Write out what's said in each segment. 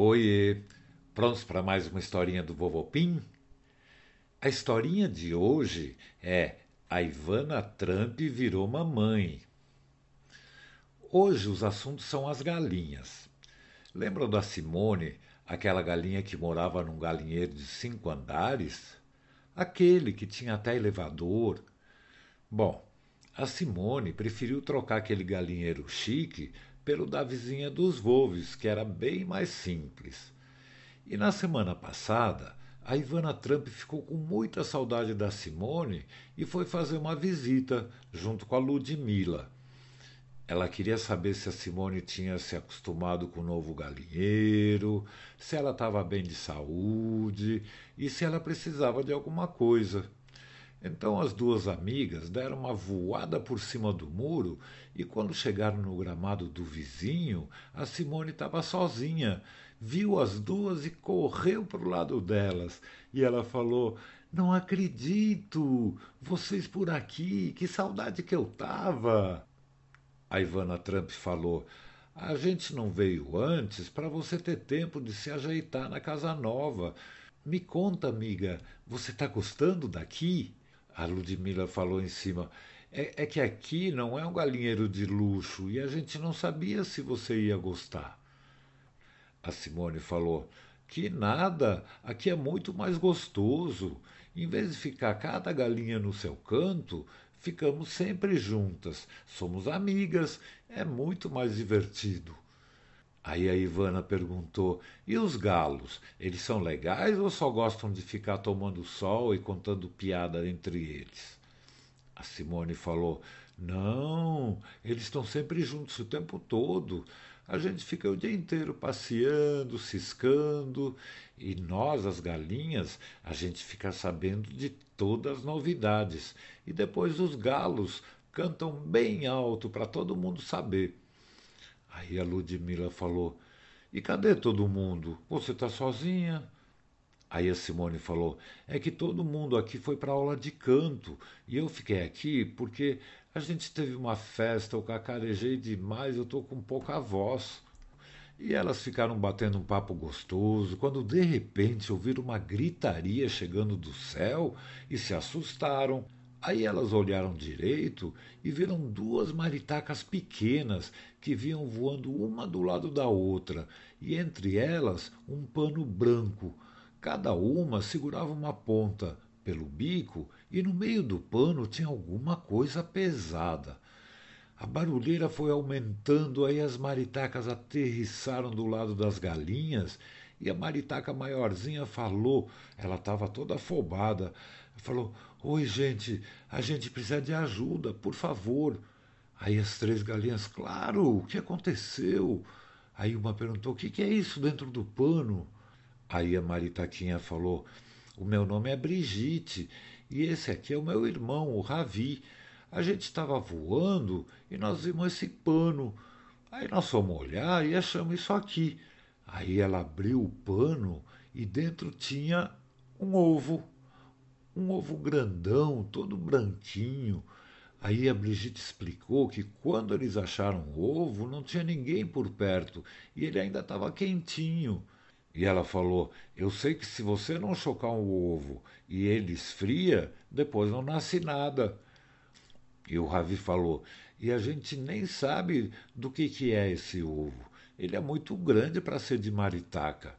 Oiê, prontos para mais uma historinha do Vovô Pim? A historinha de hoje é A Ivana Trump virou mamãe. Hoje os assuntos são as galinhas. Lembram da Simone, aquela galinha que morava num galinheiro de cinco andares? Aquele que tinha até elevador. Bom, a Simone preferiu trocar aquele galinheiro chique pelo da vizinha dos Volves, que era bem mais simples. E na semana passada, a Ivana Trump ficou com muita saudade da Simone e foi fazer uma visita junto com a Ludmilla. Ela queria saber se a Simone tinha se acostumado com o novo galinheiro, se ela estava bem de saúde e se ela precisava de alguma coisa. Então as duas amigas deram uma voada por cima do muro e quando chegaram no gramado do vizinho, a Simone estava sozinha. Viu as duas e correu para o lado delas. E ela falou: Não acredito! Vocês por aqui, que saudade que eu tava! A Ivana Trump falou: A gente não veio antes para você ter tempo de se ajeitar na casa nova. Me conta, amiga, você está gostando daqui? A Ludmilla falou em cima. É, é, que aqui não é um galinheiro de luxo e a gente não sabia se você ia gostar. A Simone falou: Que nada, aqui é muito mais gostoso. Em vez de ficar cada galinha no seu canto, ficamos sempre juntas. Somos amigas, é muito mais divertido. Aí a Ivana perguntou: E os galos? Eles são legais ou só gostam de ficar tomando sol e contando piada entre eles? A Simone falou: Não, eles estão sempre juntos o tempo todo. A gente fica o dia inteiro passeando, ciscando, e nós, as galinhas, a gente fica sabendo de todas as novidades. E depois os galos cantam bem alto para todo mundo saber. Aí a Ludmilla falou: E cadê todo mundo? Você está sozinha? Aí a Simone falou: É que todo mundo aqui foi para aula de canto e eu fiquei aqui porque a gente teve uma festa, eu cacarejei demais, eu estou com pouca voz. E elas ficaram batendo um papo gostoso quando de repente ouviram uma gritaria chegando do céu e se assustaram. Aí elas olharam direito e viram duas maritacas pequenas que vinham voando uma do lado da outra, e entre elas um pano branco. Cada uma segurava uma ponta pelo bico e no meio do pano tinha alguma coisa pesada. A barulheira foi aumentando, aí as maritacas aterrissaram do lado das galinhas e a maritaca maiorzinha falou, ela estava toda afobada, falou: Oi, gente, a gente precisa de ajuda, por favor. Aí as três galinhas, claro, o que aconteceu? Aí uma perguntou: O que, que é isso dentro do pano? Aí a Maritaquinha falou: O meu nome é Brigitte e esse aqui é o meu irmão, o Ravi. A gente estava voando e nós vimos esse pano. Aí nós fomos olhar e achamos isso aqui. Aí ela abriu o pano e dentro tinha um ovo. Um ovo grandão, todo branquinho. Aí a Brigitte explicou que quando eles acharam o ovo, não tinha ninguém por perto e ele ainda estava quentinho. E ela falou: Eu sei que se você não chocar um ovo e ele esfria, depois não nasce nada. E o Ravi falou: E a gente nem sabe do que, que é esse ovo. Ele é muito grande para ser de maritaca.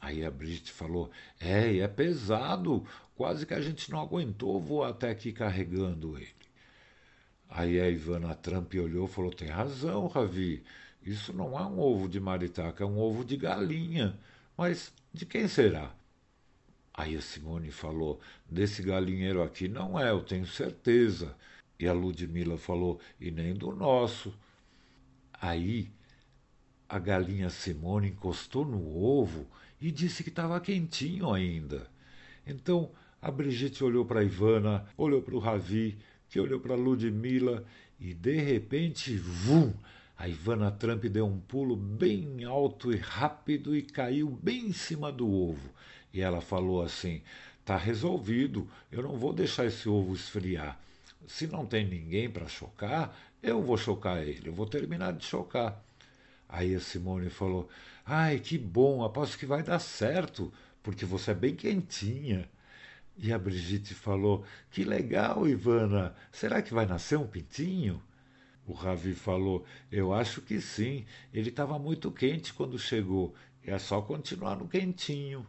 Aí a Brigitte falou: É, é pesado. Quase que a gente não aguentou voar até aqui carregando ele. Aí a Ivana Trump olhou e falou: Tem razão, Ravi. Isso não é um ovo de maritaca, é um ovo de galinha. Mas de quem será? Aí a Simone falou: Desse galinheiro aqui não é, eu tenho certeza. E a Ludmilla falou: E nem do nosso. Aí a galinha Simone encostou no ovo e disse que estava quentinho ainda. Então a Brigitte olhou para Ivana, olhou para o Ravi, que olhou para Ludmilla e de repente, vum! A Ivana Trump deu um pulo bem alto e rápido e caiu bem em cima do ovo. E ela falou assim: Tá resolvido, eu não vou deixar esse ovo esfriar. Se não tem ninguém para chocar, eu vou chocar ele, eu vou terminar de chocar. Aí a Simone falou: Ai, que bom, aposto que vai dar certo, porque você é bem quentinha. E a Brigitte falou: Que legal, Ivana, será que vai nascer um pintinho? O Ravi falou: Eu acho que sim. Ele estava muito quente quando chegou. É só continuar no quentinho.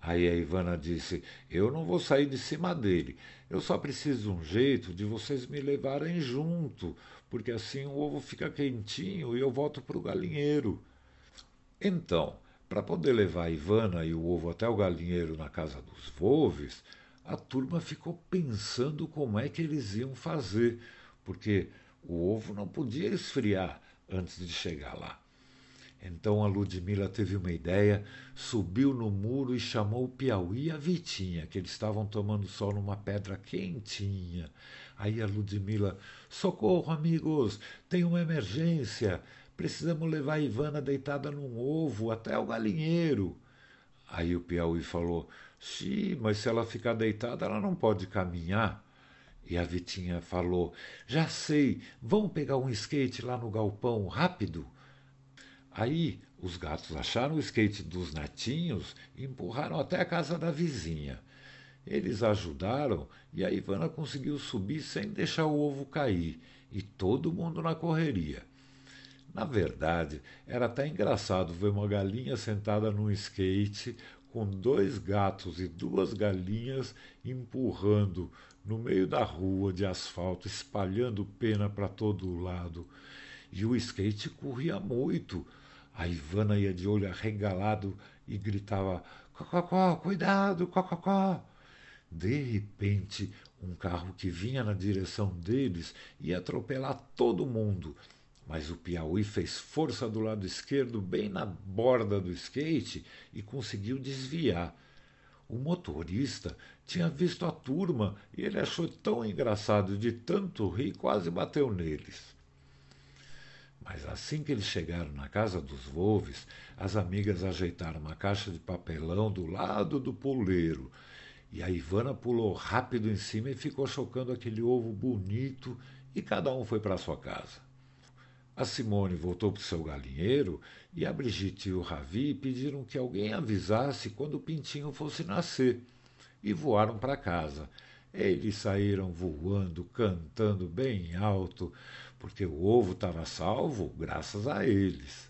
Aí a Ivana disse: Eu não vou sair de cima dele. Eu só preciso de um jeito de vocês me levarem junto, porque assim o ovo fica quentinho e eu volto para o galinheiro. Então, para poder levar a Ivana e o ovo até o galinheiro na casa dos Volves, a turma ficou pensando como é que eles iam fazer, porque o ovo não podia esfriar antes de chegar lá. Então a Ludmila teve uma ideia, subiu no muro e chamou o Piauí e a Vitinha, que eles estavam tomando sol numa pedra quentinha. Aí a Ludmila, socorro, amigos, tem uma emergência. Precisamos levar a Ivana deitada num ovo até o galinheiro. Aí o Piauí falou: Sim, mas se ela ficar deitada, ela não pode caminhar. E a Vitinha falou: Já sei, vamos pegar um skate lá no galpão, rápido. Aí os gatos acharam o skate dos netinhos e empurraram até a casa da vizinha. Eles ajudaram e a Ivana conseguiu subir sem deixar o ovo cair, e todo mundo na correria. Na verdade, era até engraçado ver uma galinha sentada num skate com dois gatos e duas galinhas empurrando no meio da rua de asfalto, espalhando pena para todo lado. E o skate corria muito, a Ivana ia de olho arregalado e gritava: Cococó, cuidado, cococó! De repente, um carro que vinha na direção deles ia atropelar todo mundo. Mas o Piauí fez força do lado esquerdo, bem na borda do skate, e conseguiu desviar. O motorista tinha visto a turma e ele achou tão engraçado de tanto rir, quase bateu neles. Mas assim que eles chegaram na casa dos Volves, as amigas ajeitaram uma caixa de papelão do lado do poleiro. E a Ivana pulou rápido em cima e ficou chocando aquele ovo bonito e cada um foi para sua casa. A Simone voltou para o seu galinheiro e a Brigitte e o Ravi pediram que alguém avisasse quando o pintinho fosse nascer e voaram para casa. Eles saíram voando, cantando bem alto, porque o ovo estava salvo graças a eles.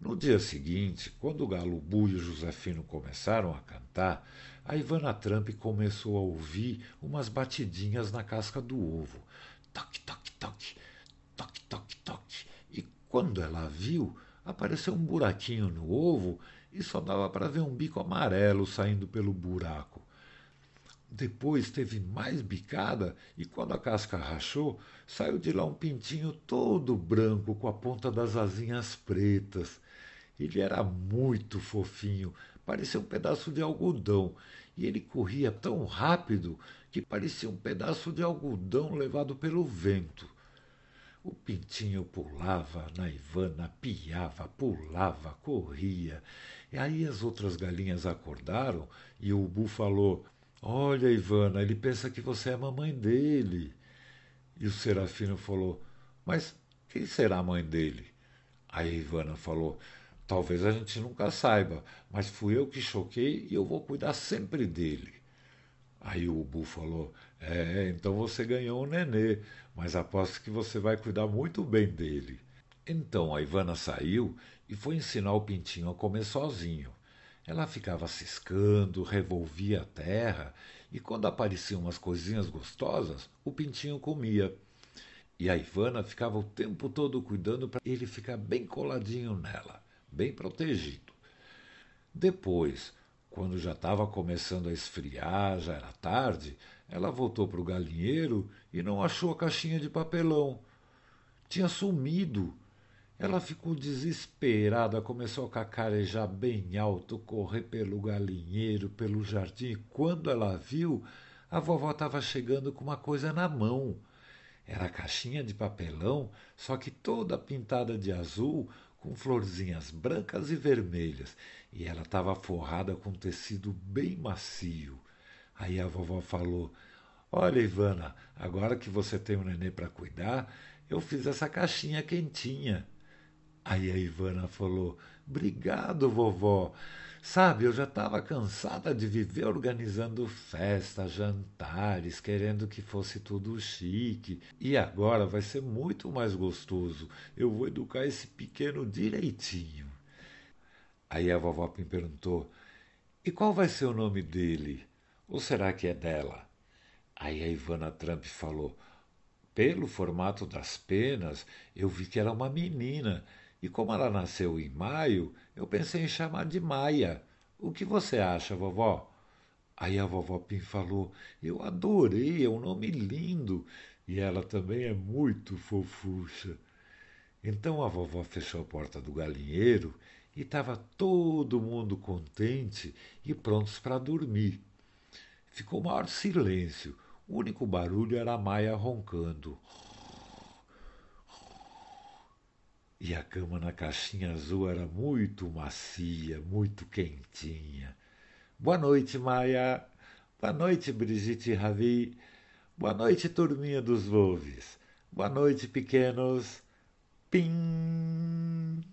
No dia seguinte, quando o Galo e o Josefino começaram a cantar, a Ivana Trump começou a ouvir umas batidinhas na casca do ovo. Toque, toque, toque, toque, toque, toque. E quando ela viu, apareceu um buraquinho no ovo e só dava para ver um bico amarelo saindo pelo buraco. Depois teve mais bicada e quando a casca rachou, saiu de lá um pintinho todo branco com a ponta das asinhas pretas. Ele era muito fofinho, parecia um pedaço de algodão, e ele corria tão rápido que parecia um pedaço de algodão levado pelo vento. O pintinho pulava na Ivana, piava, pulava, corria. E aí as outras galinhas acordaram e o Ubu falou: Olha, Ivana, ele pensa que você é a mamãe dele. E o Serafino falou: Mas quem será a mãe dele? Aí Ivana falou: Talvez a gente nunca saiba, mas fui eu que choquei e eu vou cuidar sempre dele. Aí o Ubu falou: É, então você ganhou um nenê, mas aposto que você vai cuidar muito bem dele. Então a Ivana saiu e foi ensinar o pintinho a comer sozinho. Ela ficava ciscando, revolvia a terra e quando apareciam umas coisinhas gostosas, o pintinho comia. E a Ivana ficava o tempo todo cuidando para ele ficar bem coladinho nela, bem protegido. Depois, quando já estava começando a esfriar, já era tarde, ela voltou para o galinheiro e não achou a caixinha de papelão. Tinha sumido. Ela ficou desesperada, começou a cacarejar bem alto, correr pelo galinheiro, pelo jardim. Quando ela viu, a vovó estava chegando com uma coisa na mão. Era a caixinha de papelão, só que toda pintada de azul, com florzinhas brancas e vermelhas, e ela estava forrada com tecido bem macio. Aí a vovó falou: Olha, Ivana, agora que você tem um nenê para cuidar, eu fiz essa caixinha quentinha. Aí a Ivana falou: Obrigado, vovó. Sabe, eu já estava cansada de viver organizando festas, jantares, querendo que fosse tudo chique. E agora vai ser muito mais gostoso. Eu vou educar esse pequeno direitinho. Aí a vovó me perguntou: E qual vai ser o nome dele? Ou será que é dela? Aí a Ivana Trump falou: Pelo formato das penas, eu vi que era uma menina. E como ela nasceu em maio, eu pensei em chamar de Maia. O que você acha, vovó? Aí a vovó Pim falou: Eu adorei, é um nome lindo. E ela também é muito fofucha. Então a vovó fechou a porta do galinheiro e estava todo mundo contente e prontos para dormir. Ficou maior silêncio. O único barulho era a Maia roncando. E a cama na caixinha azul era muito macia, muito quentinha. Boa noite, Maia. Boa noite, Brigitte Ravi. Boa noite, turminha dos Wolves. Boa noite, pequenos. Pim!